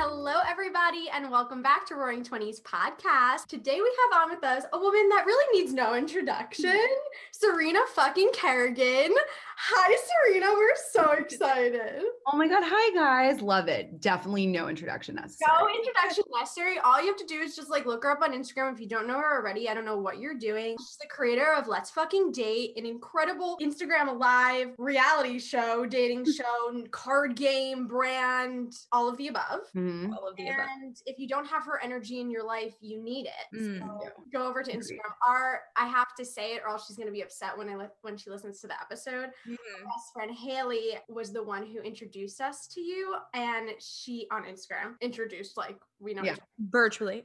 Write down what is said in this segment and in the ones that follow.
Hello, everybody, and welcome back to Roaring Twenties podcast. Today we have on with us a woman that really needs no introduction, Serena fucking Kerrigan. Hi, Serena. We're so excited. Oh my god, hi guys. Love it. Definitely no introduction necessary. No introduction necessary. All you have to do is just like look her up on Instagram if you don't know her already. I don't know what you're doing. She's the creator of Let's Fucking Date, an incredible Instagram live reality show, dating show, card game, brand, all of the above. Mhm. All of the above. And if you don't have her energy in your life, you need it. Mm. So Yeah. go over to Instagram. Our I have to say it, or else she's gonna be upset when I li- when she listens to the episode. Mm. My best friend Haley was the one who introduced us to you, and she on Instagram introduced like we know Yeah. each other, Virtually.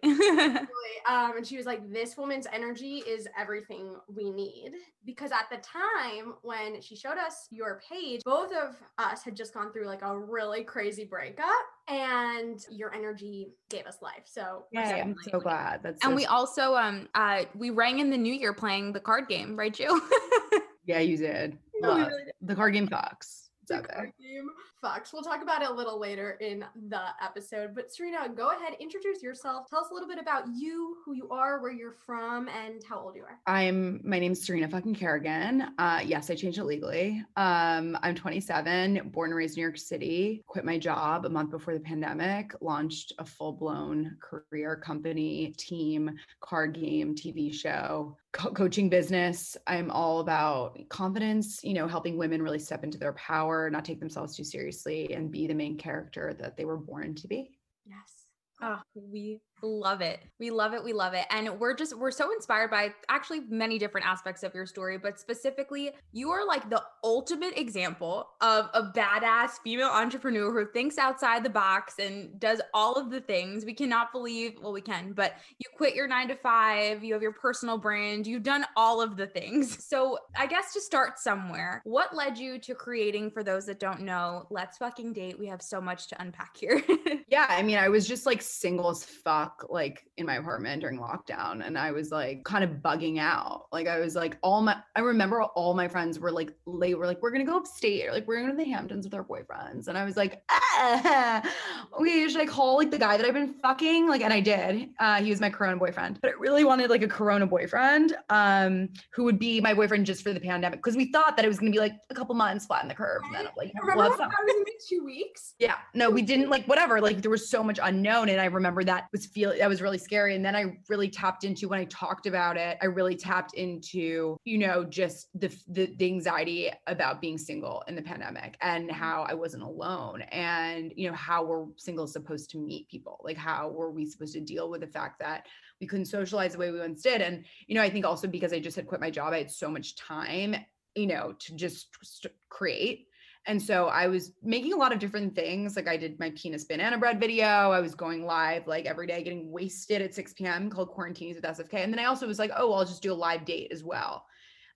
Um, and she was like, "This woman's energy is everything we need." Because at the time when she showed us your page, both of us had just gone through like a really crazy breakup, and your energy gave us life. So we're so I'm so glad. That's and so we also um uh we rang in the new year playing the card game, right, Jill? yeah, you did. No, really did. The card game fucks. The card game fucks. We'll talk about it a little later in the episode. But Serena, go ahead, introduce yourself. Tell us a little bit about you, who you are, where you're from, and how old you are. I'm my name's Serena fucking Kerrigan. Uh yes, I changed it legally. Um I'm 27, born and raised in New York City, quit my job a month before the pandemic, launched a full-blown career company, team, card game, TV show, co- coaching business. I'm all about confidence, you know, helping women really step into their power, not take themselves too seriously and be the main character that they were born to be. Yes. Oh, we love it. We love it. We love it. And we're just, we're so inspired by actually many different aspects of your story, but specifically, you are like the ultimate example of a badass female entrepreneur who thinks outside the box and does all of the things. We cannot believe, well, we can, but you quit your nine to five, you have your personal brand, you've done all of the things. So I guess to start somewhere, what led you to creating, for those that don't know, Let's Fucking Date? We have so much to unpack here. Yeah, I mean, I was just like single as fuck, like in my apartment during lockdown. And I was like kind of bugging out. Like, I was like, all my, I remember all my friends were like, they were like, we're going to go upstate or like, we're going to the Hamptons with our boyfriends. And I was like, ah, okay, should I call like the guy that I've been fucking? Like, and I did. Uh, he was my Corona boyfriend, but I really wanted like a Corona boyfriend um, who would be my boyfriend just for the pandemic because we thought that it was going to be like a couple months, flatten the curve. And then like, Remember we'll when have I was in two weeks? Yeah, no, we didn't like whatever. Like there was so much unknown, and I remember that was feel that was really scary. And then I really tapped into when I talked about it. I really tapped into you know just the the, the anxiety about being single in the pandemic and mm-hmm. how I wasn't alone, and you know how we're single supposed to meet people. Like how were we supposed to deal with the fact that we couldn't socialize the way we once did? And you know I think also because I just had quit my job, I had so much time, you know, to just st- create. And so I was making a lot of different things. Like I did my penis banana bread video. I was going live like every day, getting wasted at 6 p.m. called Quarantines with SFK. And then I also was like, oh, well, I'll just do a live date as well,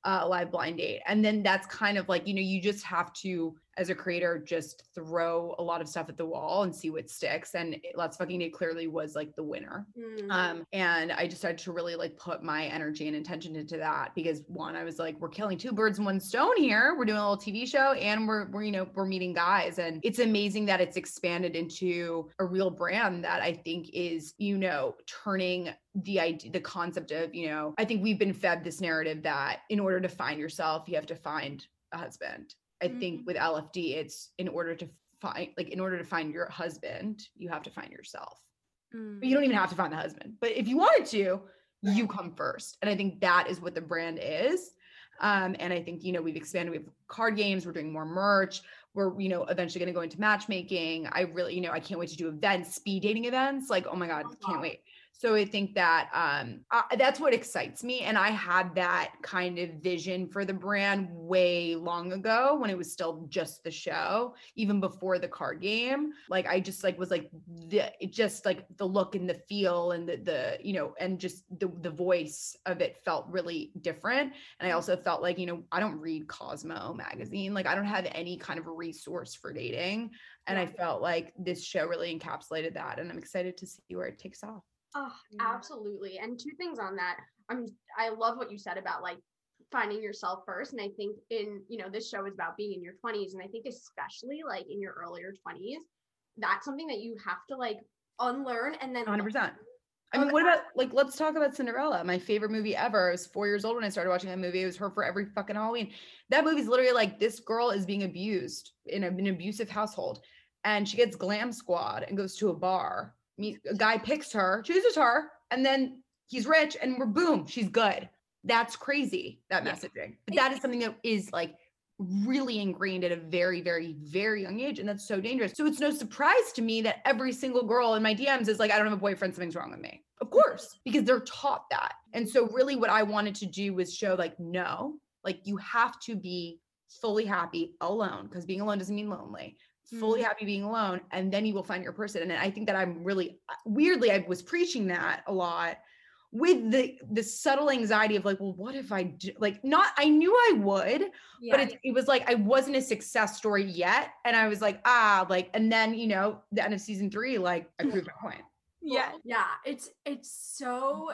uh, a live blind date. And then that's kind of like, you know, you just have to, as a creator, just throw a lot of stuff at the wall and see what sticks. And it- Let's Fucking Date clearly was like the winner. Mm. Um, and I decided to really like put my energy and intention into that because one, I was like, we're killing two birds in one stone here. We're doing a little TV show and we're, we're, you know, we're meeting guys. And it's amazing that it's expanded into a real brand that I think is, you know, turning the idea, the concept of, you know, I think we've been fed this narrative that in order to find yourself, you have to find a husband. I think with LFD, it's in order to find, like, in order to find your husband, you have to find yourself Mm. but you don't even have to find the husband. But if you wanted to, you come first. And I think that is what the brand is. Um, and I think, you know, we've expanded, we have card games, we're doing more merch, we're, you know, eventually going to go into matchmaking. I really, you know, I can't wait to do events, speed dating events. Like, oh my God, can't wait. So I think that um, I, that's what excites me. And I had that kind of vision for the brand way long ago when it was still just the show, even before the card game. Like I just like was like the it just like the look and the feel and the the you know and just the the voice of it felt really different. And I also felt like you know I don't read Cosmo magazine. Like I don't have any kind of resource for dating. And I felt like this show really encapsulated that. And I'm excited to see where it takes off. Oh, absolutely. And two things on that. I'm I love what you said about like finding yourself first. And I think in, you know, this show is about being in your 20s. And I think especially like in your earlier 20s, that's something that you have to like unlearn and then 100%. I oh, mean, what about like let's talk about Cinderella, my favorite movie ever. I was four years old when I started watching that movie. It was her for every fucking Halloween. That movie's literally like this girl is being abused in a, an abusive household, and she gets glam squad and goes to a bar meet a guy picks her, chooses her, and then he's rich and we're boom, she's good. That's crazy, that Yeah. messaging. But that is something that is like really ingrained at a very, very, very young age. And that's so dangerous. So it's no surprise to me that every single girl in my DMs is like, I don't have a boyfriend, something's wrong with me. Of course, because they're taught that. And so really what I wanted to do was show like, no, like you have to be fully happy alone because being alone doesn't mean lonely fully happy being alone and then you will find your person and i think that i'm really uh, weirdly i was preaching that a lot with the the subtle anxiety of like well what if i do like not i knew i would Yeah. but it, it was like i wasn't a success story yet and i was like ah like and then you know the end of season three like i proved my point yeah. yeah it's it's so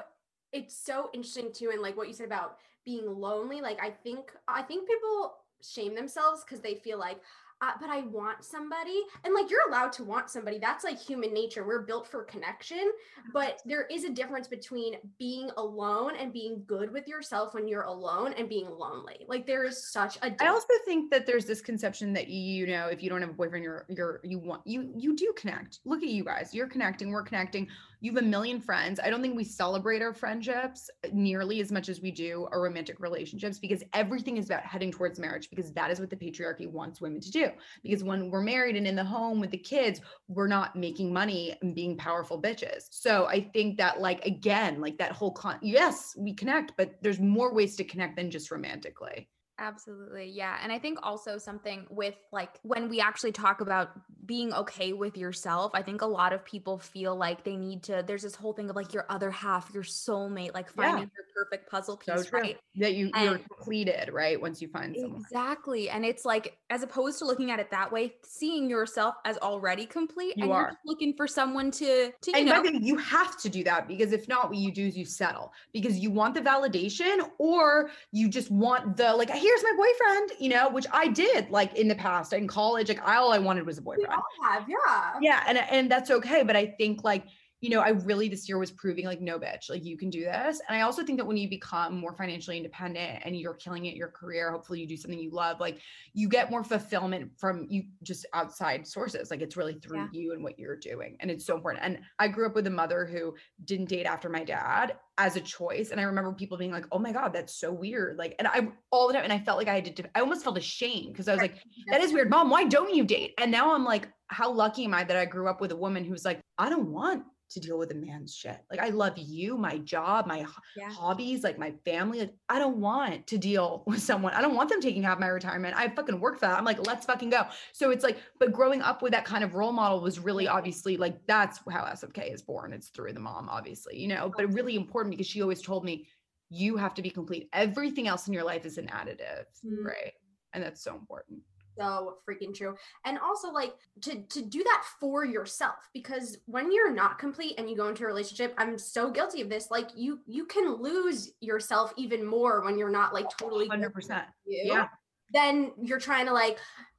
it's so interesting too and like what you said about being lonely like i think i think people shame themselves because they feel like uh, but i want somebody and like you're allowed to want somebody that's like human nature we're built for connection but there is a difference between being alone and being good with yourself when you're alone and being lonely like there is such a I difference also think that there's this conception that you know, if you don't have a boyfriend, you're you're you want you you do connect. Look at you guys. You're connecting, we're connecting. You have a million friends. I don't think we celebrate our friendships nearly as much as we do our romantic relationships because everything is about heading towards marriage because that is what the patriarchy wants women to do. Because when we're married and in the home with the kids, we're not making money and being powerful bitches. So I think that like again, like that whole con yes, we connect, but there's more ways to connect than just romantically. Absolutely. Yeah. And I think also something with like when we actually talk about being okay with yourself, I think a lot of people feel like they need to, there's this whole thing of like your other half, your soulmate, like Yeah. finding your perfect puzzle piece, true. right? That you you're completed, right? Once you find someone. Exactly. And it's like, as opposed to looking at it that way, seeing yourself as already complete You and are. you're looking for someone to, to, you And know, way, you have to do that because if not, what you do is you settle because you want the validation or you just want the like, here's my boyfriend, you know, which I did like in the past in college. Like all I wanted was a boyfriend. we all have yeah Yeah, and and that's okay. But I think like you know, I really this year was proving like no bitch, like you can do this. And I also think that when you become more financially independent and you're killing it your career, hopefully you do something you love, like you get more fulfillment from you just outside sources. Like it's really through Yeah. you and what you're doing. And it's so important. And I grew up with a mother who didn't date after my dad as a choice. And I remember people being like, oh my God, that's so weird. Like, and I all the time, and I felt like I had to, I almost felt ashamed because I was like, that is weird. Mom, why don't you date? And now I'm like, how lucky am I that I grew up with a woman who's like, I don't want to deal with a man's shit. Like, I love you, my job, my Yeah. hobbies, like my family. Like, I don't want to deal with someone. I don't want them taking half my retirement. I fucking work for that. I'm like, let's fucking go. So it's like, but growing up with that kind of role model was really obviously like, that's how SFK is born. It's through the mom, obviously, you know, but really important because she always told me, you have to be complete. Everything else in your life is an additive, Mm. right? And that's so important. So freaking true and also like to to do that for yourself because when you're not complete and you go into a relationship i'm so guilty of this like you you can lose yourself even more when you're not like totally 100%. you Yeah. then you're trying to like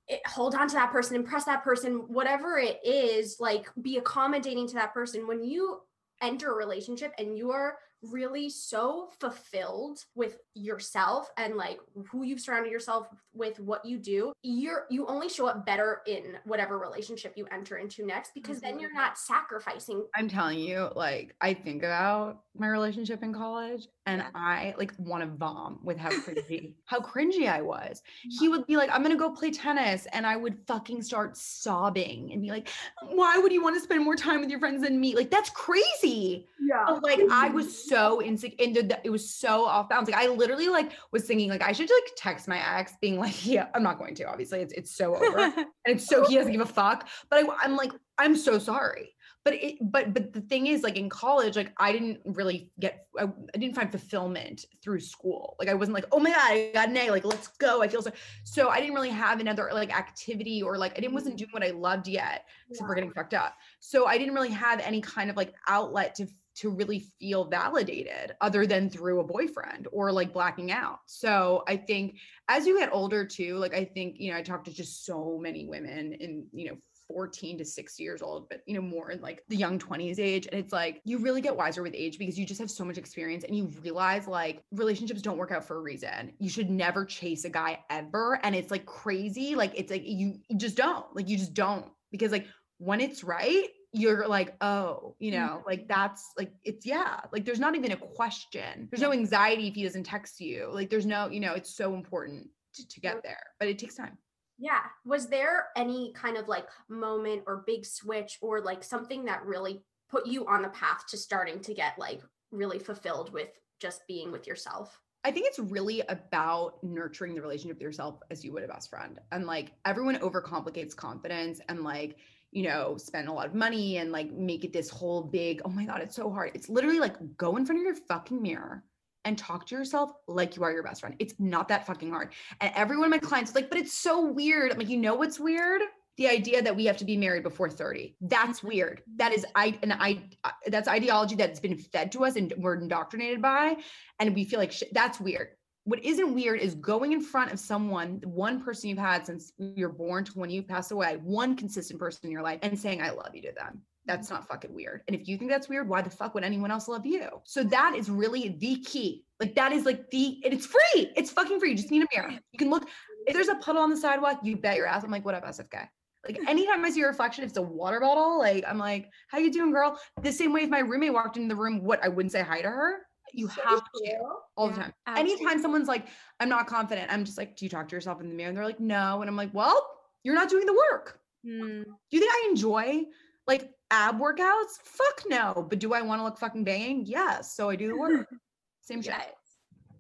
it, hold on to that person impress that person whatever it is like be accommodating to that person when you enter a relationship and you are really so fulfilled with yourself and like who you've surrounded yourself with, what you do, you're you only show up better in whatever relationship you enter into next because then you're mm-hmm. not sacrificing. I'm telling you, like, I think about my relationship in college and Yeah. I like want to vom with how cringy, how cringy I was. He would be like, I'm gonna go play tennis. And I would fucking start sobbing and be like, why would you want to spend more time with your friends than me? Like, that's crazy. Yeah. But, like I was so insecure and it was so off bounds. Like I literally like was thinking like I should like text my ex being like, yeah, I'm not going to, obviously. It's it's so over. and it's so he doesn't give a fuck. But I, I'm like, I'm so sorry. But it, but but the thing is, like in college, like I didn't really get, I, I didn't find fulfillment through school. Like I wasn't like, oh my god, I got an A, like let's go. I feel so. So I didn't really have another like activity or like I didn't wasn't mm. doing what I loved yet, except for getting fucked up. So I didn't really have any kind of like outlet to to really feel validated other than through a boyfriend or like blacking out. So I think as you get older too, like I think, you know, I talked to just so many women in, you know, 14 to 60 years old, but you know, more in like the young 20s age. And it's like you really get wiser with age because you just have so much experience and you realize like relationships don't work out for a reason. You should never chase a guy ever. And it's like crazy. Like it's like you, you just don't, like you just don't. Because like when it's right, you're like, oh, you mm-hmm. know, like that's like it's yeah, like there's not even a question. There's no anxiety if he doesn't text you. Like there's no, you know, it's so important to, to get there, but it takes time. Yeah. Was there any kind of like moment or big switch or like something that really put you on the path to starting to get like really fulfilled with just being with yourself? I think it's really about nurturing the relationship with yourself as you would a best friend. And like everyone overcomplicates confidence and like, you know, spend a lot of money and like make it this whole big, oh my God, it's so hard. It's literally like go in front of your fucking mirror and talk to yourself like you are your best friend. It's not that fucking hard. And every one of my clients is like, but it's so weird. I'm like, you know what's weird? The idea that we have to be married before 30. That's weird. That is I and I uh, that's ideology that's been fed to us and we're indoctrinated by and we feel like shit. That's weird. What isn't weird is going in front of someone, one person you've had since you're born to when you pass away, one consistent person in your life, and saying, I love you to them. That's not fucking weird. And if you think that's weird, why the fuck would anyone else love you? So that is really the key. Like that is like the, and it's free. It's fucking free. You just need a mirror. You can look. If there's a puddle on the sidewalk, you bet your ass. I'm like, what up, SFK? Like anytime I see a reflection, if it's a water bottle, like I'm like, how you doing, girl? The same way if my roommate walked into the room, what I wouldn't say hi to her. You So have to all the time. absolutely. Anytime someone's like, I'm not confident, I'm just like, do you talk to yourself in the mirror? And they're like, no. And I'm like, well, you're not doing the work. Hmm. Do you think I enjoy like ab workouts? Fuck no. But do I want to look fucking banging? Yes. So I do the work. Same shit. Yes.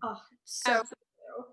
Oh, so Absolutely.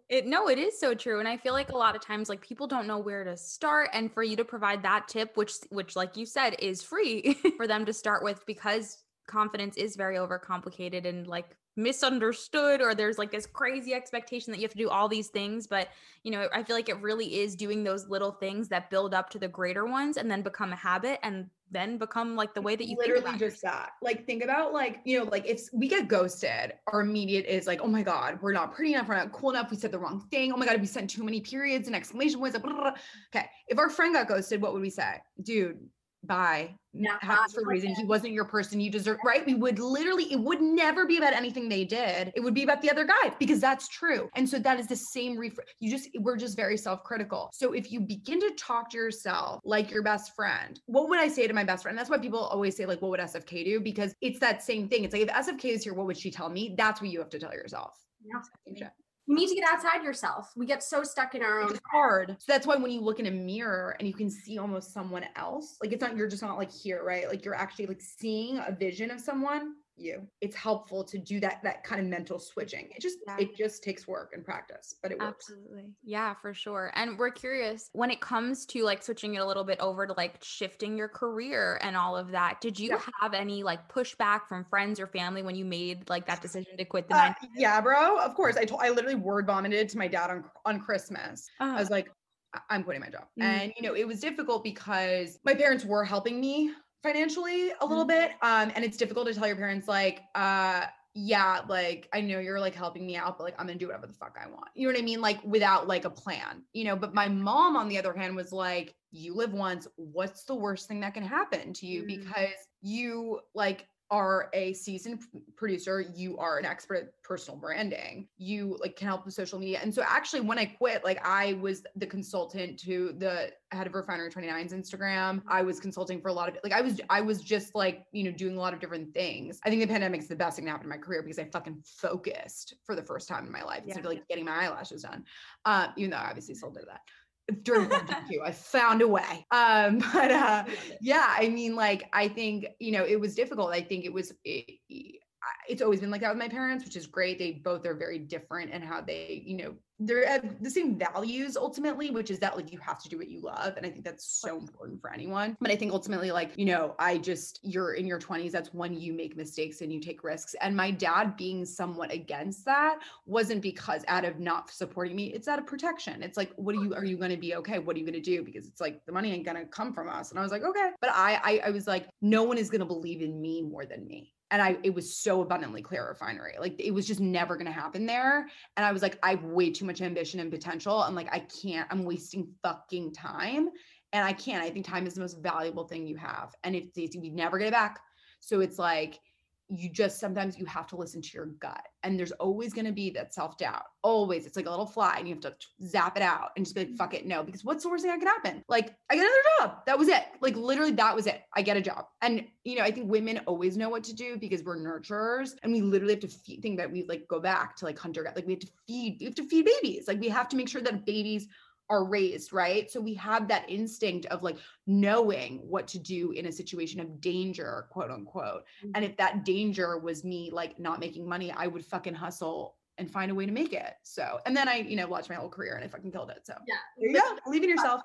It no, it is so true. And I feel like a lot of times like people don't know where to start. And for you to provide that tip, which which like you said is free for them to start with because confidence is very overcomplicated and like misunderstood or there's like this crazy expectation that you have to do all these things but you know i feel like it really is doing those little things that build up to the greater ones and then become a habit and then become like the way that you literally just that. Like, think about like, you know, like if we get ghosted, our immediate is like, oh my God, we're not pretty enough, we're not cool enough, we said the wrong thing. Oh my God, we sent too many periods and exclamation points. Okay. If our friend got ghosted, what would we say? Dude, bye. not for a reason. He wasn't your person. You deserve, right? We would literally, it would never be about anything they did. It would be about the other guy because that's true. And so that is the same ref- you just, we're just very self-critical. So if you begin to talk to yourself like your best friend, what would I say to my best friend? That's why people always say like, what would SFK do? Because it's that same thing. It's like, if SFK is here, what would she tell me? That's what you have to tell yourself. Yeah. You need to get outside yourself. We get so stuck in our own. It's hard. So that's why when you look in a mirror and you can see almost someone else, like it's not you're just not like here, right? Like you're actually like seeing a vision of someone. You. It's helpful to do that that kind of mental switching. It just Yeah. it just takes work and practice, but it works. Absolutely. Yeah, for sure. And we're curious when it comes to like switching it a little bit over to like shifting your career and all of that. Did you Yeah. have any like pushback from friends or family when you made like that decision to quit the Uh, yeah, bro. Of course. I told I literally word vomited to my dad on on Christmas. I Uh, was like, "I- I'm quitting my job. Mm. And you know, it was difficult because my parents were helping me financially a little Mm. bit. Um, and it's difficult to tell your parents, like, uh, yeah, like I know you're like helping me out, but like I'm gonna do whatever the fuck I want. You know what I mean? Like without like a plan, you know. But my mom, on the other hand, was like, you live once, what's the worst thing that can happen to you? Mm. Because you like are a seasoned producer, you are an expert at personal branding. You like can help with social media. And so actually when I quit, like I was the consultant to the head of Refinery 29's Instagram. I was consulting for a lot of like I was I was just like, you know, doing a lot of different things. I think the pandemic's the best thing that happened in my career because I fucking focused for the first time in my life instead of like getting my eyelashes done. Uh, even though I obviously still did that during quarantine too. I found a way. Um, but uh, yeah, I mean, like, I think, you know, it was difficult. I think it was, it, it's always been like that with my parents, which is great. They both are very different and how they, you know, they're have the same values ultimately, which is that like you have to do what you love. And I think that's so important for anyone. But I think ultimately, like, you know, I just, you're in your 20s, that's when you make mistakes and you take risks. And my dad being somewhat against that wasn't because out of not supporting me, it's out of protection. It's like, what are you, are you going to be okay? What are you going to do? Because it's like the money ain't going to come from us. And I was like, okay. But I, I, I was like, no one is going to believe in me more than me and I it was so abundantly clear refinery. Like it was just never gonna happen there. And I was like, I have way too much ambition and potential. And like I can't, I'm wasting fucking time. And I can't. I think time is the most valuable thing you have. And it's, it's you never get it back. So it's like you just sometimes you have to listen to your gut and there's always going to be that self-doubt always it's like a little fly and you have to zap it out and just be like mm-hmm. fuck it no because what's the worst thing that could happen? Like i get another job that was it like literally that was it i get a job and you know i think women always know what to do because we're nurturers and we literally have to feed, think that we like go back to like hunter like we have to feed we have to feed babies like we have to make sure that babies are raised, right? So we have that instinct of like knowing what to do in a situation of danger, quote unquote. Mm-hmm. And if that danger was me like not making money, I would fucking hustle and find a way to make it. So, and then I, you know, watched my whole career and I fucking killed it. So, Yeah. go. Believe in yourself.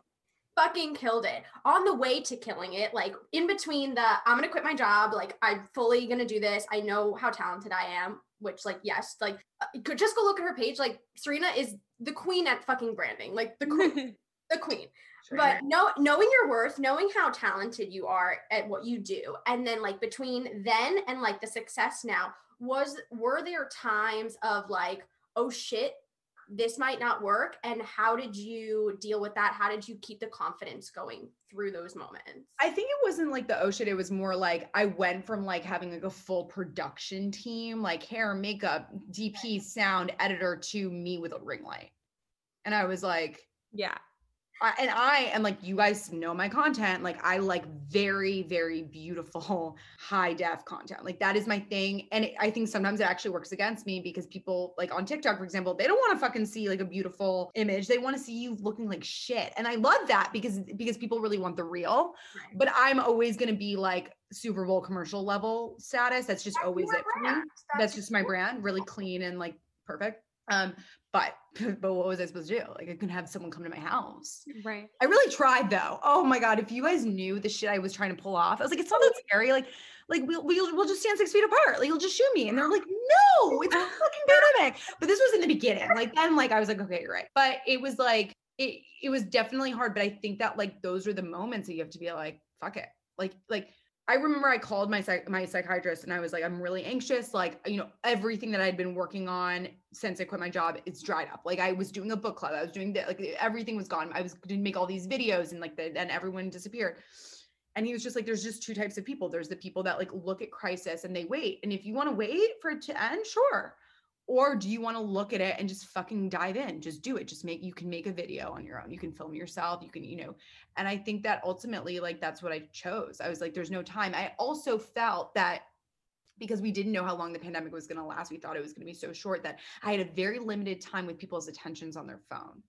Fucking killed it. On the way to killing it like in between the i'm gonna quit my job like i'm fully gonna do this i know how talented i am which like yes like uh, go- just go look at her page like serena is the queen at fucking branding like the queen the queen. But know, knowing your worth knowing how talented you are at what you do and then like between then and like the success now was were there times of like oh shit this might not work and how did you deal with that how did you keep the confidence going through those moments I think it wasn't like the oh ocean. It was more like I went from like having like a full production team, like hair, makeup, DP, sound, editor, to me with a ring light. And I was like, Yeah. And I am like, you guys know my content. Like, I like very, very beautiful high def content. Like, that is my thing. And it, I think sometimes it actually works against me because people, like on TikTok, for example, they don't want to fucking see like a beautiful image. They want to see you looking like shit. And I love that because because people really want the real. But I'm always gonna be like Super Bowl commercial level status. That's just always it for me. brand. That's just my brand, really clean and like perfect. Um, but but what was I supposed to do? Like I couldn't have someone come to my house. Right. I really tried though. Oh my god, if you guys knew the shit I was trying to pull off, I was like, it's not that scary. Like, like we'll we'll, we'll just stand six feet apart. Like you'll just shoot me. And they're like, no, it's a fucking pandemic. But this was in the beginning. Like then, like I was like, okay, you're right. But it was like it it was definitely hard. But I think that like those are the moments that you have to be like, fuck it. Like like I remember I called my psych- my psychiatrist and I was like, I'm really anxious. Like, you know, everything that I'd been working on since I quit my job, it's dried up. Like, I was doing a book club, I was doing that, like everything was gone. I was to make all these videos and like the and everyone disappeared. And he was just like, there's just two types of people. There's the people that like look at crisis and they wait. And if you want to wait for it to end, sure. Or do you want to look at it and just fucking dive in? Just do it. Just make you can make a video on your own. You can film yourself. You can, you know, and I think that ultimately, like, that's what I chose. I was like, there's no time. I also felt that because we didn't know how long the pandemic was going to last, we thought it was going to be so short that I had a very limited time with people's attentions on their phone.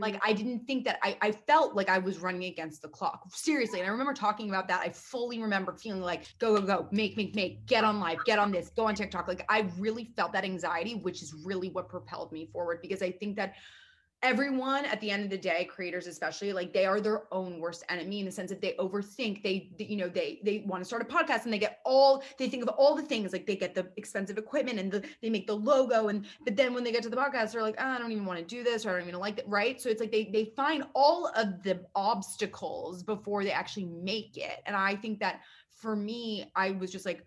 Like mm. I didn't think that I, I felt like I was running against the clock. Seriously. And I remember talking about that. I fully remember feeling like go, go, go, make, make, make, get on live, get on this, go on TikTok. Like I really felt that anxiety, which is really what propelled me forward because I think that everyone at the end of the day creators especially like they are their own worst enemy in the sense that they overthink they, you know they they want to start a podcast and they get all they think of all the things like they get the expensive equipment and the, they make the logo and but then when they get to the podcast they're like "Ah, i don't even want to do this or i don't even like that right? So it's like they they find all of the obstacles before they actually make it. And i think that for me i was just like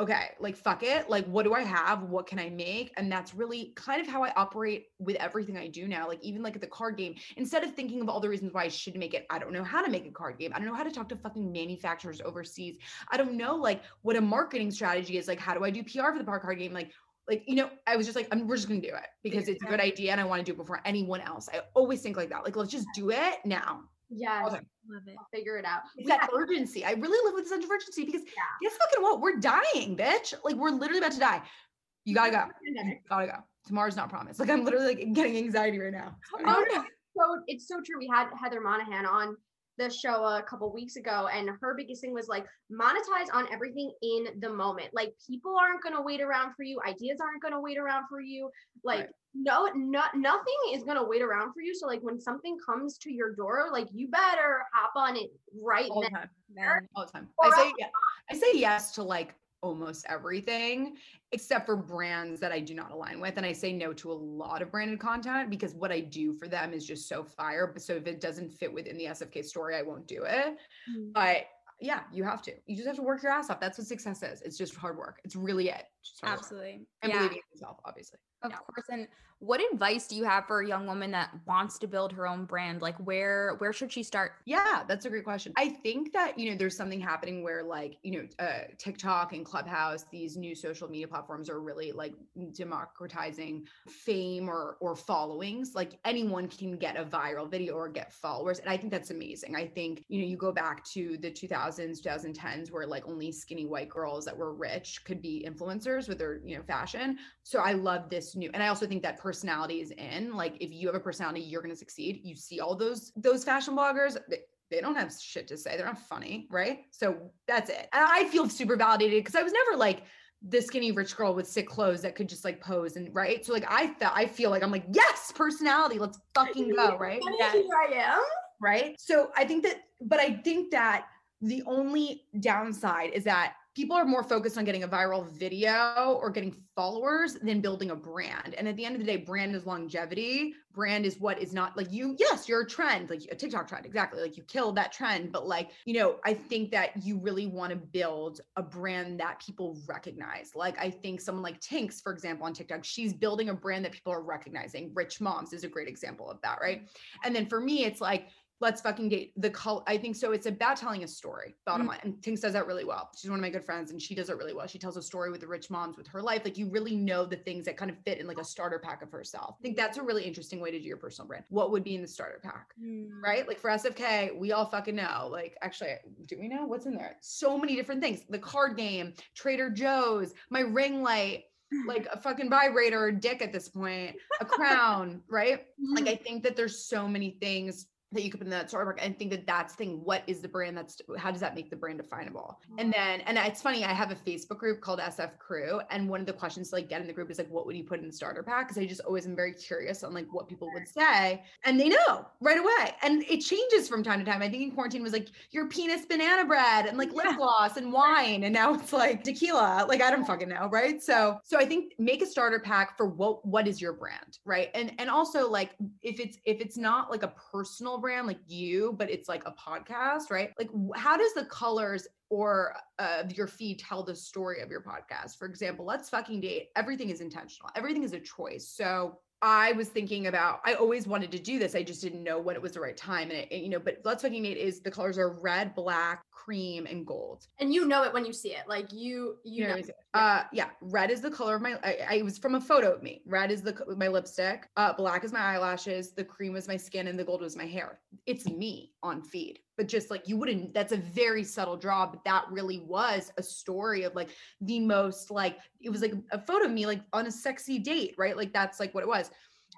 okay, like fuck it. Like, what do I have? What can I make? And that's really kind of how I operate with everything I do now. Like, even like at the card game, instead of thinking of all the reasons why I should make it, I don't know how to make a card game. I don't know how to talk to fucking manufacturers overseas. I don't know like what a marketing strategy is. Like, how do I do PR for the park card game? Like, like you know i was just like I'm, we're just gonna do it because it's a good idea and i want to do it before anyone else i always think like that like let's just do it now Yes. Okay. Love it. I'll figure it out. it's that urgency i really live with this sense of urgency because guess fucking what we're dying bitch like we're literally about to die you gotta go you gotta go tomorrow's not promised like i'm literally like getting anxiety right now Oh, no. So it's so true. We had Heather Monahan on the show a couple weeks ago, and her biggest thing was like monetize on everything in the moment. Like people aren't gonna wait around for you, ideas aren't gonna wait around for you. Like Right. no, not nothing is gonna wait around for you. So like when something comes to your door, like you better hop on it right all the then. time Man. all the time Or i say yeah i say yes to like almost everything except for brands that I do not align with. And I say no to a lot of branded content because what I do for them is just so fire. But so if it doesn't fit within the SFK story, I won't do it. Mm. But yeah, you have to. You just have to work your ass off. That's what success is. It's just hard work. It's really it. Absolutely. And yeah. believing in yourself, obviously. Of Yeah. course. And what advice do you have for a young woman that wants to build her own brand? Like where where should she start? Yeah, that's a great question. I think that, you know, there's something happening where like, you know, uh, TikTok and Clubhouse, these new social media platforms are really like democratizing fame or or followings. Like anyone can get a viral video or get followers. And I think that's amazing. I think, you know, you go back to the 2000s, 2010s where like only skinny white girls that were rich could be influencers with their, you know, fashion. So I love this new and I also think that personality is in. Like if you have a personality, you're going to succeed. You see all those those fashion bloggers, they, they don't have shit to say. They're not funny, right? So that's it. And I feel super validated because I was never like the skinny rich girl with sick clothes that could just like pose and right. So like I felt I feel like I'm like, yes, personality, let's fucking go, right? Yes. Here I am. right? So I think that, but I think that the only downside is that people are more focused on getting a viral video or getting followers than building a brand. And at the end of the day, brand is longevity. Brand is what is not like you, yes, you're a trend, like a TikTok trend, exactly. Like you killed that trend. But like, you know, I think that you really want to build a brand that people recognize. Like I think someone like Tinx, for example, on TikTok, she's building a brand that people are recognizing. Rich Moms is a great example of that, right? And then for me, it's like, let's fucking date the color. I think so. It's about telling a story, bottom Mm. line. And Tinx does that really well. She's one of my good friends and she does it really well. She tells a story with the rich moms with her life. Like you really know the things that kind of fit in like a starter pack of herself. I think that's a really interesting way to do your personal brand. What would be in the starter pack? Right? Like for SFK, we all fucking know. Like, actually, do we know what's in there? So many different things. The card game, Trader Joe's, my ring light, like a fucking vibrator dick at this point, a crown, right? Like I think that there's so many things that you could put in that starter pack. I think that that's thing. What is the brand that's how does that make the brand definable? And mm-hmm. then and it's funny, I have a Facebook group called SF Crew, and one of the questions to like get in the group is like, what would you put in the starter pack? Because I just always am very curious on like what people would say, and they know right away. And it changes from time to time. I think in quarantine was like your penis banana bread and like lip gloss and wine, and now it's like tequila. Like I don't fucking know, right? So so I think make a starter pack for what what is your brand, right? And and also like if it's if it's not like a personal brand like you, but it's like a podcast, right? Like how does the colors or uh, your feed tell the story of your podcast? For example, let's fucking date. Everything is intentional. Everything is a choice. So I was thinking about, I always wanted to do this. I just didn't know when it was the right time. And it, you know, but Let's Fucking Date is the colors are red, black, cream, and gold. And you know it when you see it. Like you, you You know, know. what I'm saying? uh, yeah, red is the color of my. I, I it was from a photo of me. Red is the my lipstick. Uh, black is my eyelashes. The cream was my skin, and the gold was my hair. It's me on feed, but just like you wouldn't. That's a very subtle draw, but that really was a story of like the most like it was like a photo of me like on a sexy date, right? Like that's like what it was.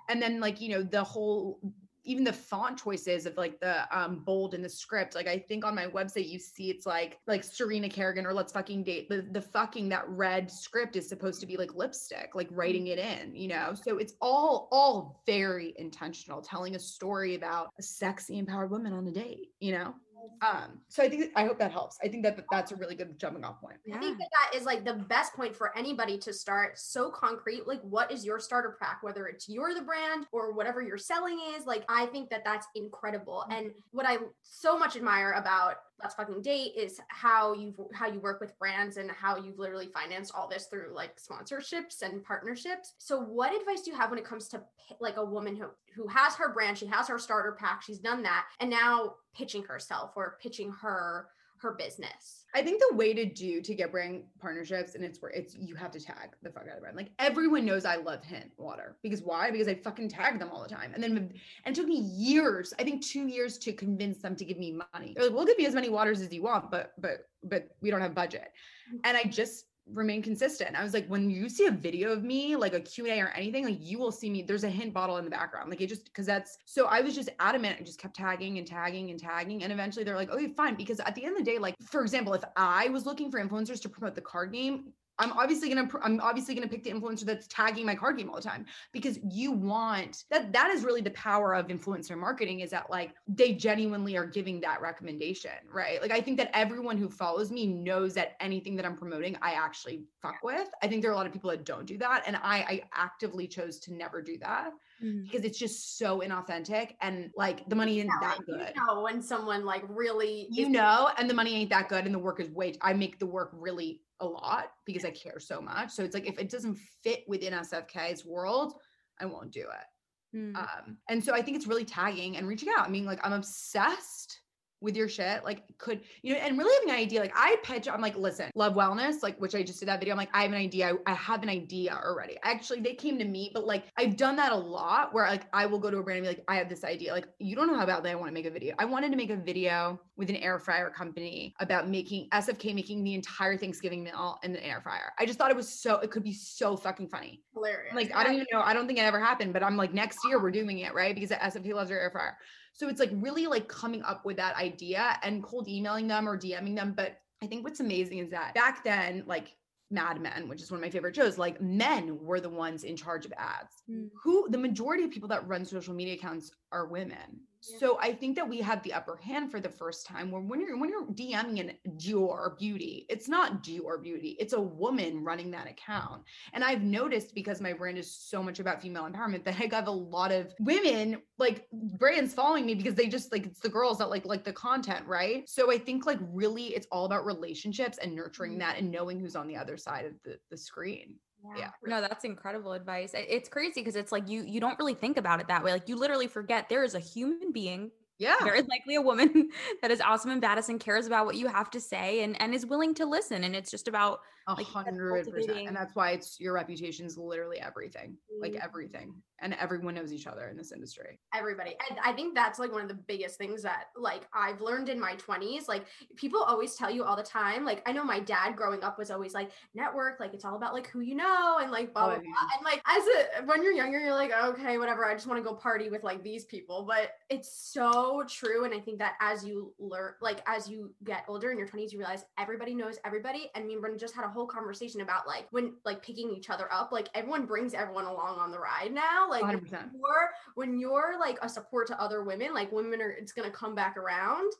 And then like you know the whole even the font choices of like the um bold in the script like i think on my website you see it's like like serena kerrigan or let's fucking date the, the fucking that red script is supposed to be like lipstick like writing it in you know? So it's all all very intentional telling a story about a sexy empowered woman on a date you know um so i think i hope that helps i think that that- that's a really good jumping off point I think that that is like the best point for anybody to start. So concrete, like what is your starter pack, whether it's you're the brand or whatever you're selling is. Like I think that that's incredible. And what I so much admire about let's fucking date is how you've how you work with brands and how you've literally financed all this through like sponsorships and partnerships. So what advice do you have when it comes to like a woman who who has her brand she has her starter pack she's done that and now pitching herself or pitching her her business I think the way to do to get brand partnerships, and it's where it's you have to tag the fuck out of the brand. Like everyone knows I love Hint Water because why? Because I fucking tag them all the time. And then and it took me years, I think two years to convince them to give me money. They're like, we'll give you as many waters as you want, but but but we don't have budget. Mm-hmm. And I just remain consistent. I was like, when you see a video of me, like a Q&A or anything, like you will see me, there's a hint bottle in the background. Like it just, cause that's, so I was just adamant and just kept tagging and tagging and tagging. And eventually they're like, okay, fine. Because at the end of the day, like, for example, if I was looking for influencers to promote the card game, I'm obviously gonna I'm obviously gonna pick the influencer that's tagging my card game all the time because you want that that is really the power of influencer marketing is that like they genuinely are giving that recommendation, right? Like I think that everyone who follows me knows that anything that I'm promoting I actually fuck with. I think there are a lot of people that don't do that and I I actively chose to never do that because it's just so inauthentic and like the money isn't Yeah, that good. you know when someone like really You is- know, and the money ain't that good, and the work is way. I make the work really a lot because I care so much. So it's like if it doesn't fit within SFK's world, I won't do it. Mm. Um, and so I think it's really tagging and reaching out. I mean, like I'm obsessed with your shit. Like, could you know, and really having an idea. Like, I pitch. I'm like, listen, love wellness. Like, which I just did that video. I'm like, I have an idea. I, have an idea already. Actually, they came to me, but like, I've done that a lot. Where like, I will go to a brand and be like, I have this idea. Like, you don't know how badly I want to make a video. I wanted to make a video with an air fryer company about making SFK making the entire Thanksgiving meal in the air fryer. I just thought it was so. It could be so fucking funny. hilarious Like I don't even know. I don't think it ever happened, but I'm like next year we're doing it right because SFK loves their air fryer. So it's like really like coming up with that idea and cold emailing them or DMing them. But I think what's amazing is that back then, like Mad Men, which is one of my favorite shows, like men were the ones in charge of ads. Mm. Who the majority of people that run social media accounts are women. So I think that we have the upper hand for the first time where when you're when you're DMing an Dior Beauty, it's not Dior Beauty, it's a woman running that account. And I've noticed because my brand is so much about female empowerment that I have a lot of women like brands following me because they just like it's the girls that like like the content, right? So I think like really it's all about relationships and nurturing mm-hmm. that and knowing who's on the other side of the, the screen. Yeah. No, that's incredible advice. It's crazy because it's like you you don't really think about it that way. Like you literally forget there is a human being, Yeah. very likely a woman that is awesome and badass and cares about what you have to say and and is willing to listen. And it's just about A like hundred percent. And that's why it's your reputation is literally everything. Like Mhm. everything. And everyone knows each other in this industry. everybody and i think that's like one of the biggest things that like i've learned in my 20s like people always tell you all the time like i know my dad growing up was always like network like it's all about like who you know and like blah Oh, blah, yeah. blah. and like as a when you're younger you're like okay whatever i just want to go party with like these people but it's so true and i think that as you learn like as you get older in your 20s you realize everybody knows everybody and we just had a whole conversation about like when like picking each other up like everyone brings everyone along on the ride now like when 100%. you're when you're like a support to other women, like women are it's gonna come back around.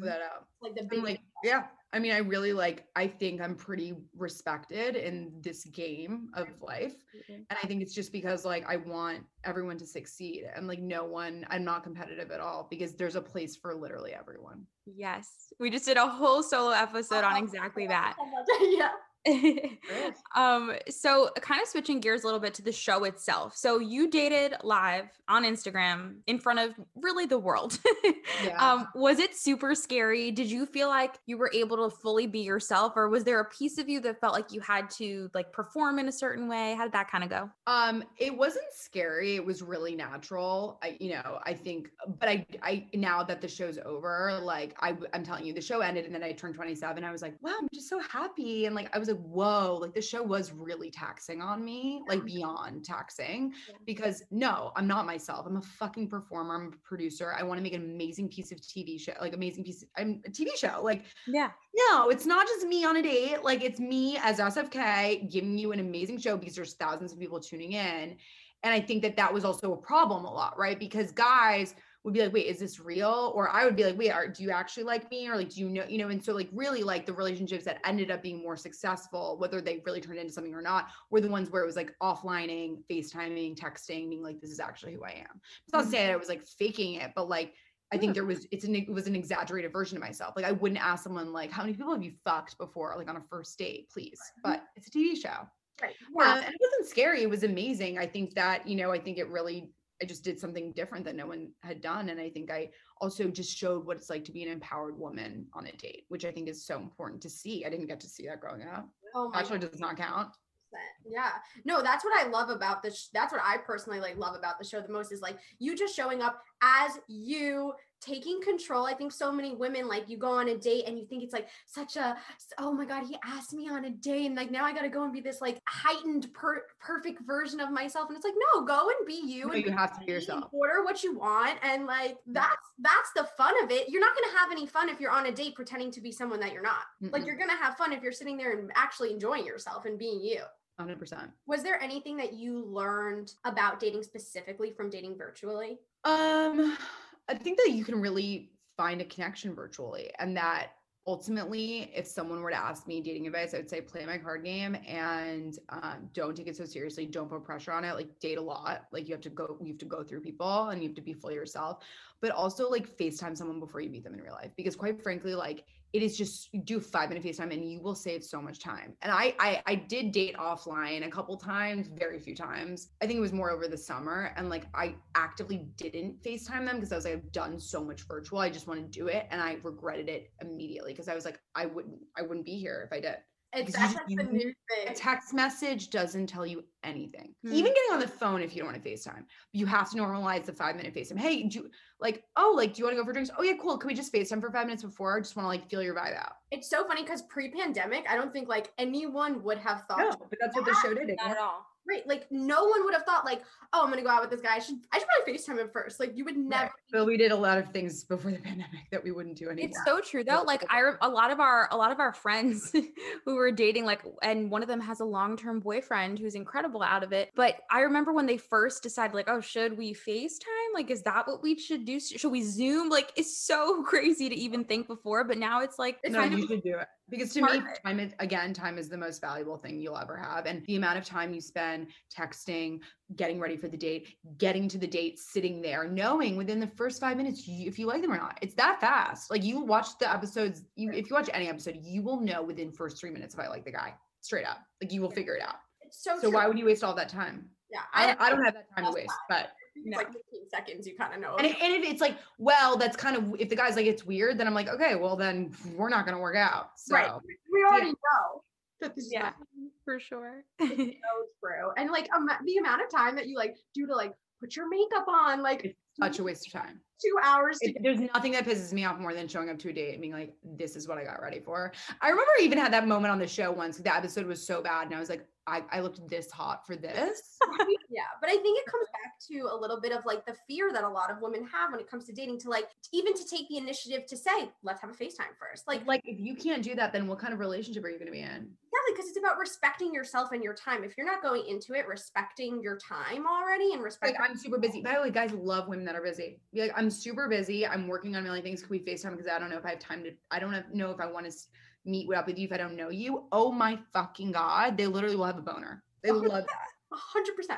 Put that out. Like the big like, yeah. I mean, I really like, I think I'm pretty respected in this game of life. And I think it's just because like I want everyone to succeed and like no one, I'm not competitive at all because there's a place for literally everyone. yes. We just did a whole solo episode on exactly uh-huh. that. yeah. um so kind of switching gears a little bit to the show itself so you dated live on instagram in front of really the world Yeah. um was it super scary did you feel like you were able to fully be yourself or was there a piece of you that felt like you had to like perform in a certain way how did that kind of go Um, it wasn't scary. It was really natural. I, you know, I think, but I, I now that the show's over, like I, I'm telling you, the show ended, and then I turned 27. I was like, wow, I'm just so happy, and like I was like, whoa, like the show was really taxing on me, like beyond taxing, Yeah. because no, I'm not myself. I'm a fucking performer. I'm a producer. I want to make an amazing piece of TV show, like amazing piece. I'm a TV show, like yeah no, it's not just me on a date. Like it's me as SFK giving you an amazing show because there's thousands of people tuning in. And I think that that was also a problem a lot, right? Because guys would be like, wait, is this real? Or I would be like, wait, are, do you actually like me? Or like, do you know, you know? And so like really like the relationships that ended up being more successful, whether they really turned into something or not, were the ones where it was like offlining, FaceTiming, texting, being like, this is actually who I am. It's not to say that I mm-hmm. was like faking it, but like I think there was it's an it was an exaggerated version of myself. Like I wouldn't ask someone like, how many people have you fucked before, like on a first date, please? But it's a TV show. Right. Um, yeah. and it wasn't scary. It was amazing. I think that, you know, I think it really I just did something different that no one had done. And I think I also just showed what it's like to be an empowered woman on a date, which I think is so important to see. I didn't get to see that growing up. Oh my Bachelor does not count. Yeah. No, that's what I love about this. That's what I personally like love about the show the most is like you just showing up as you taking control. I think so many women like you go on a date and you think it's like such a oh my god, he asked me on a date and like now I got to go and be this like heightened per- perfect version of myself and it's like no, go and be you No, and you have to be yourself. Order what you want and like that's that's the fun of it. You're not going to have any fun if you're on a date pretending to be someone that you're not. Like Mm-mm. you're going to have fun if you're sitting there and actually enjoying yourself and being you. 100%. Was there anything that you learned about dating specifically from dating virtually? Um, I think that you can really find a connection virtually, and that ultimately, if someone were to ask me dating advice, I would say play my card game and um, don't take it so seriously. Don't put pressure on it. Like date a lot. Like you have to go, you have to go through people, and you have to be fully yourself. But also like FaceTime someone before you meet them in real life, because quite frankly, like it is just do five minute FaceTime and you will save so much time. And I, I I did date offline a couple times, very few times. I think it was more over the summer. And like I actively didn't FaceTime them because I was like, I've done so much virtual. I just want to do it. And I regretted it immediately because I was like, I wouldn't, I wouldn't be here if I did. It's that's like the new A text message doesn't tell you anything. Hmm. Even getting on the phone if you don't want to FaceTime. You have to normalize the five minute FaceTime. Hey, do you like, oh, like, do you want to go for drinks? Oh, yeah, cool. Can we just FaceTime for five minutes before? I just want to like feel your vibe out. It's so funny because pre-pandemic, I don't think like anyone would have thought No, but that's what the show did. Not at all. Right. Like no one would have thought like, oh, I'm gonna go out with this guy. I should I should probably FaceTime him first. Like you would never Right. But we did a lot of things before the pandemic that we wouldn't do anymore. It's so true though. Like I, re- a lot of our, a lot of our friends who were dating, like, and one of them has a long-term boyfriend who's incredible out of it. But I remember when they first decided, like, oh, should we FaceTime? Like, is that what we should do? Should we Zoom? Like, it's so crazy to even think before. But now it's like, it's no, kind you of should do it because to part me, time is again, time is the most valuable thing you'll ever have, and the amount of time you spend texting, getting ready for the date, getting to the date, sitting there, knowing within the first five minutes you, if you like them or not. It's that fast. Like you watch the episodes, you if you watch any episode, you will know within first three minutes if I like the guy. Straight up, like you will figure it out. it's so So true. why would you waste all that time? yeah, I don't, I don't have that time to waste, but. It's like 15 seconds, you kind of know. And, it, and if it's like, well, that's kind of if the guy's like it's weird, then I'm like, okay, well then we're not gonna work out. So Right. we already know that this Yeah. not for sure. so true. And like um, the amount of time that you like do to like put your makeup on, like It's such a waste of time. Two hours to It- there's nothing that pisses me off more than showing up to a date and being like, this is what I got ready for. I remember I even had that moment on the show once. The episode was so bad, and I was like, I, I looked this hot for this. yeah but i think it comes back to a little bit of like the fear that a lot of women have when it comes to dating to like even to take the initiative to say let's have a facetime first like Like, like if you can't do that, then what kind of relationship are you gonna be in? exactly because it's about respecting yourself and your time if you're not going into it respecting your time already and Like respecting I'm super busy. By the way, guys love women that are busy. Be like, I'm super busy. I'm working on a million things. Can we FaceTime? Because I don't know if I have time to. I don't have- know if I want to meet up with you if I don't know you. Oh my fucking god! They literally will have a boner. They love that. 100%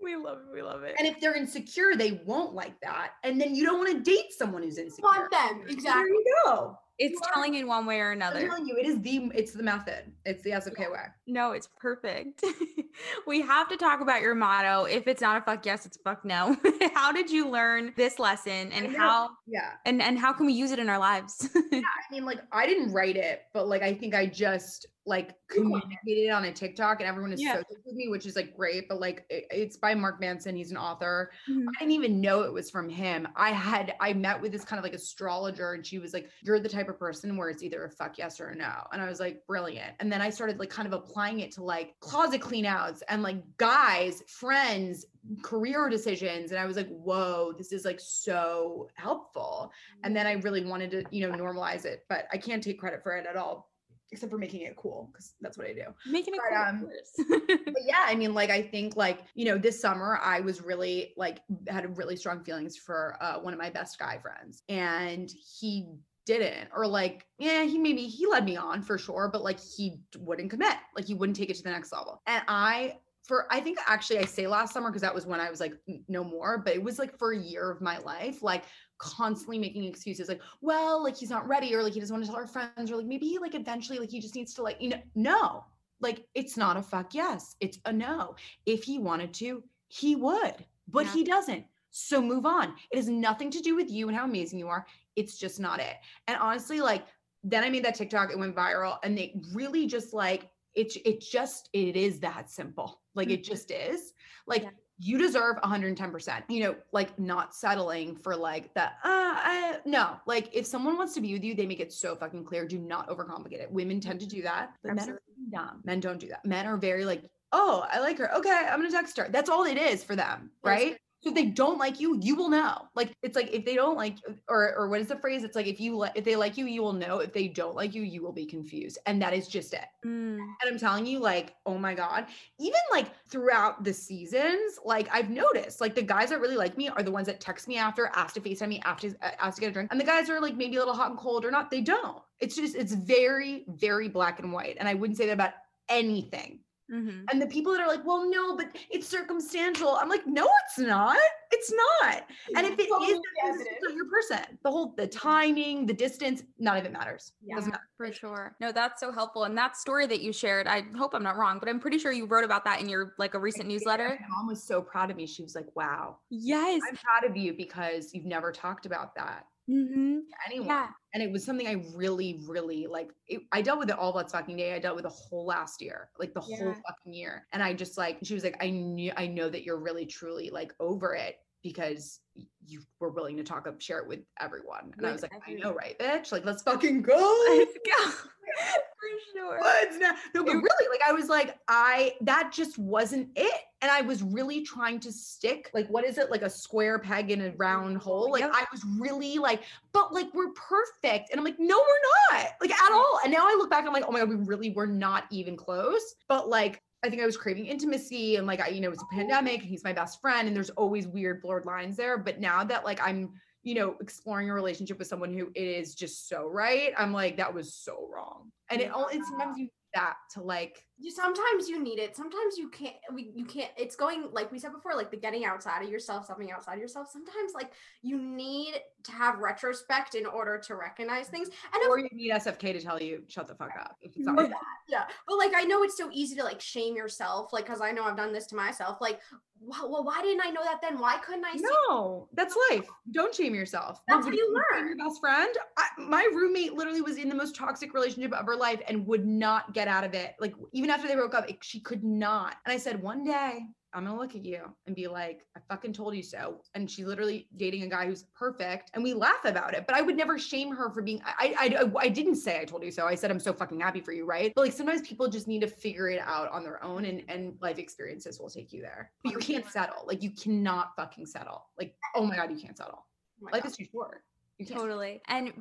we love it. We love it. And if they're insecure, they won't like that. And then you don't want to date someone who's insecure. want them Exactly. There exactly you go. It's you are- telling in one way or I'm another. telling you, it is the it's the method. It's the SFK way. No, it's perfect. we have to talk about your motto. If it's not a fuck yes, it's fuck no. how did you learn this lesson and how Yeah. and and how can we use it in our lives? yeah, I mean, like I didn't write it, but like I think I just like communicated on a TikTok, and everyone Yeah. so with me, which is like great. But like it- it's by Mark Manson. He's an author. Mhm. I didn't even know it was from him. I had I met with this kind of like astrologer, and she was like, "You're the type of person where it's either a fuck yes or a no," and I was like, "Brilliant." And then I started like kind of applying it to like closet cleanouts and like guys, friends, career decisions, and I was like, "Whoa, this is like so helpful." And then I really wanted to, you know, normalize it, but I can't take credit for it at all, except for making it cool because that's what I do. Making it But, cool. um, but yeah, I mean, like I think like you know this summer I was really like had really strong feelings for uh, one of my best guy friends, and he didn't, or like yeah, he maybe he led me on for sure, but like he wouldn't commit, like he wouldn't take it to the next level, and I for I think actually I say last summer because that was when I was like no more, but it was like for a year of my life, like constantly making excuses like, well, like he's not ready or like he doesn't want to tell our friends or like maybe he like eventually like he just needs to like, you know, no. Like it's not a fuck yes, it's a no. If he wanted to, he would, but Yeah. he doesn't. So move on. It has nothing to do with you and how amazing you are. It's just not it. And honestly, like then I made that TikTok, it went viral, and they really just like it. It just it is that simple. Like it mm-hmm. just is. Like Yeah. You deserve 110. percent You know, like not settling for like that. Uh, I, no. Like if someone wants to be with you, they make it so fucking clear. Do not overcomplicate it. Women tend to do that, but men are dumb. Men don't do that. Men are very like, oh, I like her. Okay, I'm gonna text her. That's all it is for them, right? So if they don't like you, you will know. Like it's like if they don't like or or what is the phrase? It's like if you like if they like you, you will know. If they don't like you, you will be confused. And that is just it. Mm. And I'm telling you, like, oh my God, even like throughout the seasons, like I've noticed, like the guys that really like me are the ones that text me after, ask to FaceTime me after, uh, ask to get a drink. And the guys are like maybe a little hot and cold or not, they don't. It's just, it's very, very black and white. And I wouldn't say that about anything. Mhm. And the people that are like, well, no, but it's circumstantial. I'm like, no, it's not. It's not. And if it is, Totally then it's just not your person. The whole, the timing, the distance, none of it matters. Doesn't Yeah, matter. for sure. No, that's so helpful. And that story that you shared, I hope I'm not wrong, but I'm pretty sure you wrote about that in your like a recent newsletter. My mom was so proud of me. She was like, wow, Yes. I'm proud of you because you've never talked about that hmm anyone. Yeah. And it was something I really, really like. It, I dealt with it all that fucking day. I dealt with the whole last year, like the whole fucking year. And I just like, she was like, I knew, I know that you're really, truly like over it because you were willing to talk up, share it with everyone. And I was like, I know, right, bitch? Like, let's fucking go. Let's go. for sure. But no, no, but really, like I was like, I that just wasn't it. And I was really trying to stick, like, what is it? Like a square peg in a round hole. Like Yep. I was really like, but like we're perfect. And I'm like, no, we're not, like at all. And now I look back, I'm like, oh my god, we really were not even close. But like I think I was craving intimacy and like I, you know, it's a pandemic and he's my best friend and there's always weird blurred lines there. But now that like I'm, you know, exploring a relationship with someone who it is just so right, I'm like, that was so wrong. And it only sometimes you need that to like you sometimes you need it sometimes you can't we, you can't it's going like we said before like the getting outside of yourself something outside of yourself sometimes like you need to have retrospect in order to recognize things and or you need SFK to tell you shut the fuck up. If it's not yeah but like i know it's so easy to like shame yourself like because i know i've done this to myself like well, well why didn't i know that then why couldn't i no, that's life. Don't shame yourself. That's Would how you learn. Your best friend. I, my roommate literally was in the most toxic relationship of her life and would not get out of it. Like even after they broke up, it, she could not. And I said, one day I'm gonna look at you and be like, I fucking told you so. And she's literally dating a guy who's perfect, and we laugh about it. But I would never shame her for being. I I I, I didn't say I told you so. I said I'm so fucking happy for you, right? But like sometimes people just need to figure it out on their own, and and life experiences will take you there. But you can't settle. Like you cannot fucking settle. Like oh my god, you can't settle. Oh Life God. is too short. You can't. Totally. And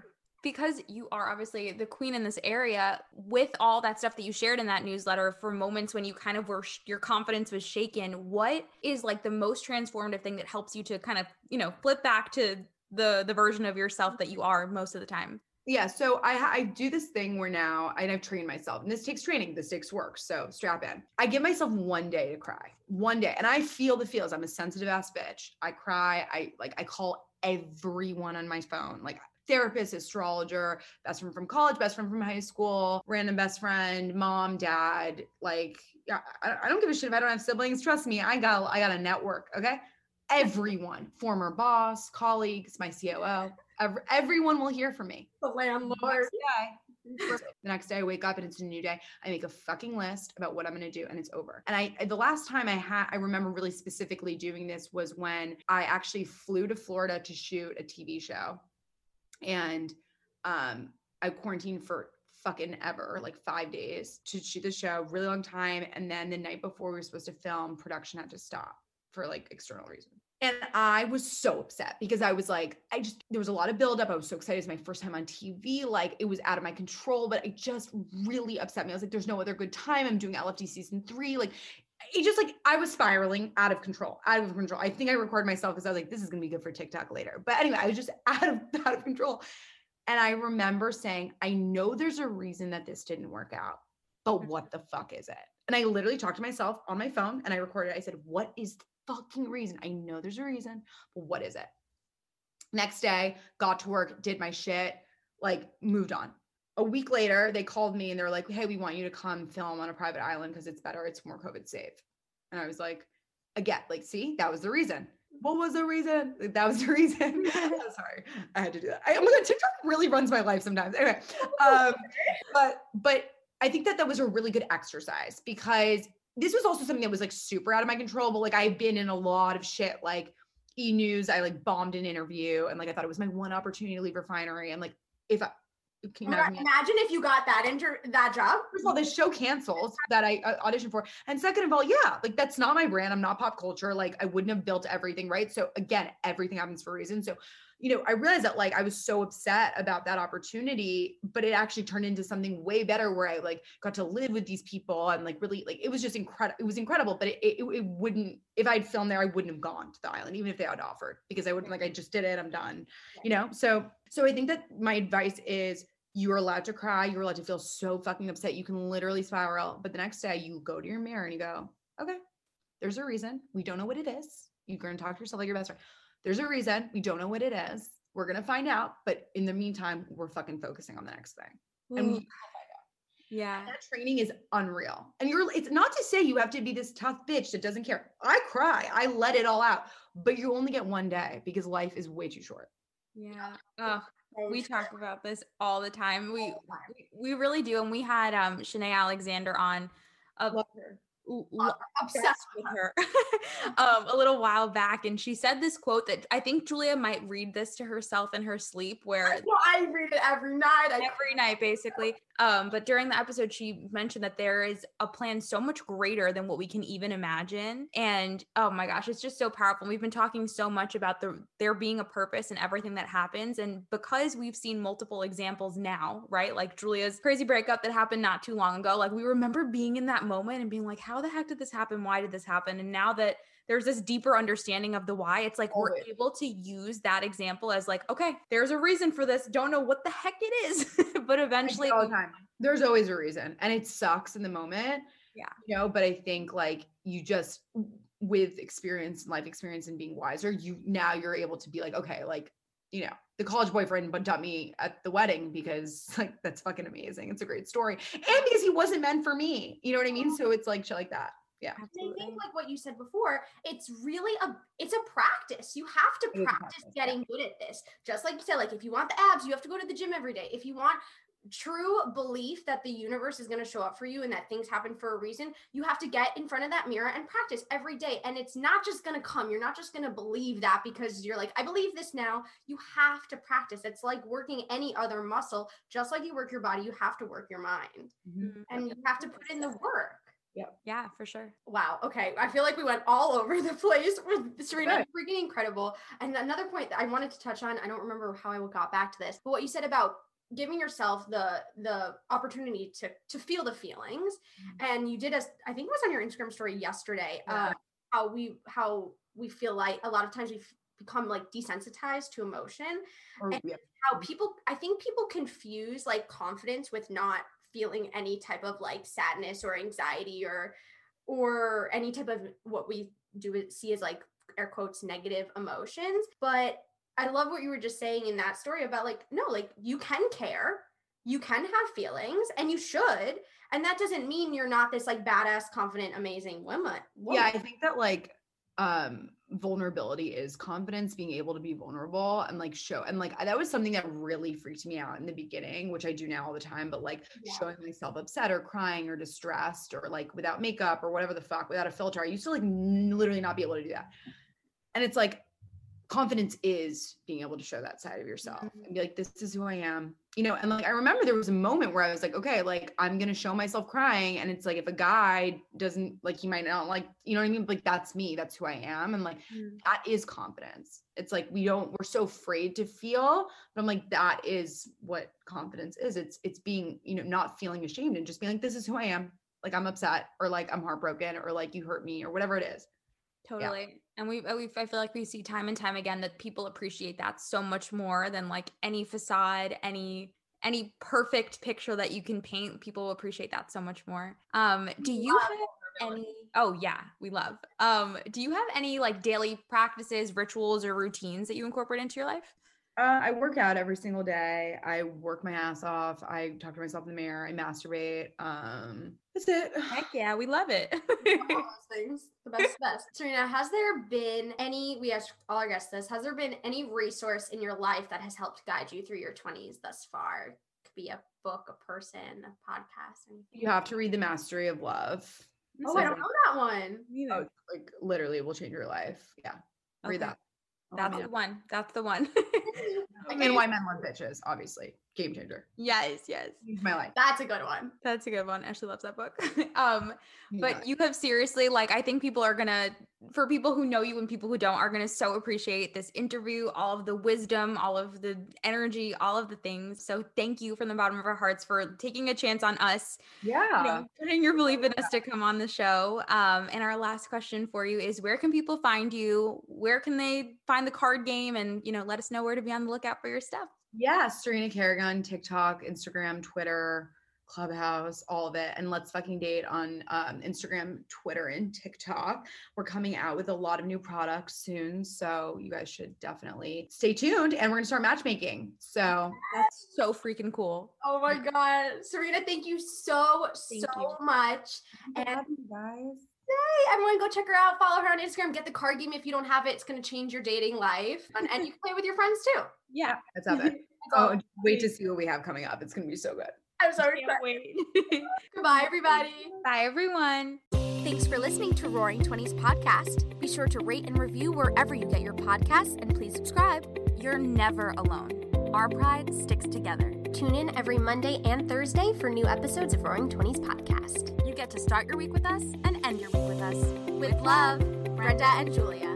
because you are obviously the queen in this area, with all that stuff that you shared in that newsletter for moments when you kind of were, sh- your confidence was shaken, what is like the most transformative thing that helps you to kind of, you know, flip back to the the version of yourself that you are most of the time? Yeah, so I I do this thing where now and I've trained myself, and this takes training. This takes work. So strap in. I give myself one day to cry, one day, and I feel the feels. I'm a sensitive ass bitch. I cry. I like I call everyone on my phone, like therapist, astrologer, best friend from college, best friend from high school, random best friend, mom, dad. Like yeah, I, I don't give a shit if I don't have siblings. Trust me, I got I got a network. Okay, everyone, former boss, colleagues, my COO. Every, everyone will hear from me. the landlord the next day I wake up and it's a new day. I make a fucking list about what I'm going to do and it's over. And I the last time I had I remember really specifically doing this was when I actually flew to Florida to shoot a TV show. And um I quarantined for fucking ever, like 5 days to shoot the show, really long time and then the night before we were supposed to film, production had to stop for like external reasons. And I was so upset because I was like, I just, there was a lot of buildup. I was so excited. It's my first time on TV. Like it was out of my control, but it just really upset me. I was like, there's no other good time. I'm doing LFD season three. Like it just like, I was spiraling out of control, out of control. I think I recorded myself because I was like, this is going to be good for TikTok later. But anyway, I was just out of, out of control. And I remember saying, I know there's a reason that this didn't work out, but what mm-hmm. the fuck is it? And I literally talked to myself on my phone and I recorded. I said, what is the fucking reason? I know there's a reason, but what is it? Next day, got to work, did my shit, like moved on. A week later, they called me and they're like, hey, we want you to come film on a private island because it's better, it's more COVID safe. And I was like, again, like, see, that was the reason. What was the reason? Like, that was the reason. Sorry, I had to do that. I, oh my god, TikTok really runs my life sometimes. Anyway, um, but but I think that that was a really good exercise because this was also something that was like super out of my control. But like I've been in a lot of shit, like E News. I like bombed an interview, and like I thought it was my one opportunity to leave refinery. And like if I can you imagine? imagine if you got that inter- that job. First of all, this show cancels that I uh, auditioned for. And second of all, yeah, like that's not my brand. I'm not pop culture. Like I wouldn't have built everything, right? So again, everything happens for a reason. So, you know, I realized that like I was so upset about that opportunity, but it actually turned into something way better where I like got to live with these people and like really like it was just incredible. It was incredible, but it, it, it wouldn't, if I'd filmed there, I wouldn't have gone to the island, even if they had offered because I wouldn't like, I just did it. I'm done, you know? So, so I think that my advice is you are allowed to cry. You're allowed to feel so fucking upset. You can literally spiral. But the next day, you go to your mirror and you go, okay, there's a reason. We don't know what it is. You're to talk to yourself like your best friend. There's a reason. We don't know what it is. We're going to find out. But in the meantime, we're fucking focusing on the next thing. And we, yeah. that training is unreal. And you're, it's not to say you have to be this tough bitch that doesn't care. I cry. I let it all out. But you only get one day because life is way too short. Yeah. Oh, we talk about this all the time. We we- we really do. And we had um Shanae Alexander on a Love her. l- Uh, obsessed with her um, a little while back, and she said this quote that I think Julia might read this to herself in her sleep, where Well, I read it every night. Every night basically um but during the episode she mentioned that there is a plan so much greater than what we can even imagine and oh my gosh it's just so powerful we've been talking so much about the there being a purpose in everything that happens and because we've seen multiple examples now right like julia's crazy breakup that happened not too long ago like we remember being in that moment and being like how the heck did this happen why did this happen and now that there's this deeper understanding of the why. It's like we're able to use that example as like, okay, there's a reason for this. Don't know what the heck it is, but eventually, all the time. There's always a reason, and it sucks in the moment. Yeah. You know, but I think like you just with experience, and life experience, and being wiser, you now you're able to be like, okay, like you know, the college boyfriend but dumped me at the wedding because like that's fucking amazing. It's a great story, and because he wasn't meant for me. You know what I mean? So it's like shit like that. Yeah. I think like what you said before, it's really a it's a practice. You have to It is a practice practice, getting good at this. Just like you said, like if you want the abs, you have to go to the gym every day. If you want true belief that the universe is going to show up for you and that things happen for a reason, you have to get in front of that mirror and practice every day. And it's not just going to come. You're not just going to believe that because you're like, I believe this now. You have to practice. It's like working any other muscle. Just like you work your body, you have to work your mind Mhm. and you have to put in the work. Yeah, yeah, for sure. Wow. Okay. I feel like we went all over the place with Serena. Good. Freaking incredible. And another point that I wanted to touch on, I don't remember how I got back to this, but what you said about giving yourself the the opportunity to to feel the feelings. And you did a i think it was on your instagram story yesterday uh how we how we feel like a lot of times we become like desensitized to emotion. Or, And- yeah. how people i think people confuse like confidence with not feeling any type of like sadness or anxiety or or any type of what we do see as like air quotes negative emotions. But i love what you were just saying in that story about like no like you can care you can have feelings and you should and that doesn't mean you're not this like badass confident amazing woman, woman. yeah i think that like um vulnerability is confidence being able to be vulnerable and like show and like that was something that really freaked me out in the beginning which i do now all the time but like Yeah. showing myself upset or crying or distressed or like without makeup or whatever the fuck without a filter i used to like n- literally not be able to do that and it's like confidence is being able to show that side of yourself and be like this is who i am you know and like i remember there was a moment where i was like okay like i'm gonna show myself crying and it's like if a guy doesn't like he might not like you know what i mean? Like that's me that's who i am and like Mm. that is confidence. It's like we don't we're so afraid to feel but i'm like that is what confidence is. It's it's being you know not feeling ashamed and just being like this is who i am like i'm upset or like i'm heartbroken or like you hurt me or whatever it is. Totally. And we, we, I feel like we see time and time again that people appreciate that so much more than like any facade, any, any perfect picture that you can paint. People will appreciate that so much more. Um, do you have any oh yeah, we love. Um, do you have any like daily practices, rituals, or routines that you incorporate into your life? Uh, I work out every single day. I work my ass off. I talk to myself in the mirror. I masturbate. Um, that's it. Heck yeah, we love it. all those things. The best, the best. Serena, has there been any, we asked all our guests this, has there been any resource in your life that has helped guide you through your 20s thus far? Could be a book, a person, a podcast, anything. You have to read The Mastery of Love. Oh, So I don't know that one. You oh, know, like literally will change your life. Yeah. Read that. Oh, That's man. the one. That's the one. And why men love bitches, obviously. Game changer. yes, yes. Changed my life. That's a good one. That's a good one. Ashley loves that book. um, Yeah. but you have seriously like I think people are gonna for people who know you and people who don't are gonna so appreciate this interview, all of the wisdom, all of the energy, all of the things. So thank you from the bottom of our hearts for taking a chance on us, yeah. you know, putting your belief in us to come on the show. Um, and our last question for you is where can people find you? Where can they find the card game and you know let us know where to be on the lookout for your stuff? Yeah, Serena Kerrigan, TikTok, Instagram, Twitter, Clubhouse, all of it. And let's fucking date on um, Instagram, Twitter, and TikTok. We're coming out with a lot of new products soon. So you guys should definitely stay tuned. And we're going to start matchmaking. So That's so freaking cool. Oh my God. Serena, thank you so, Thank so you. much. And guys. Hey, everyone, go check her out. Follow her on Instagram. Get the card game if you don't have it. It's going to change your dating life. And, and you can play with your friends too. Yeah. Let's have it. Oh, wait to see what we have coming up. It's going to be so good. I'm sorry. Can't wait. Goodbye, everybody. Bye, everyone. Thanks for listening to Roaring Twenties podcast. Be sure to rate and review wherever you get your podcasts and please subscribe. You're never alone. Our pride sticks together. Tune in every Monday and Thursday for new episodes of Roaring Twenties podcast. You get to start your week with us and end your week with us. With love, Brenda and Julia.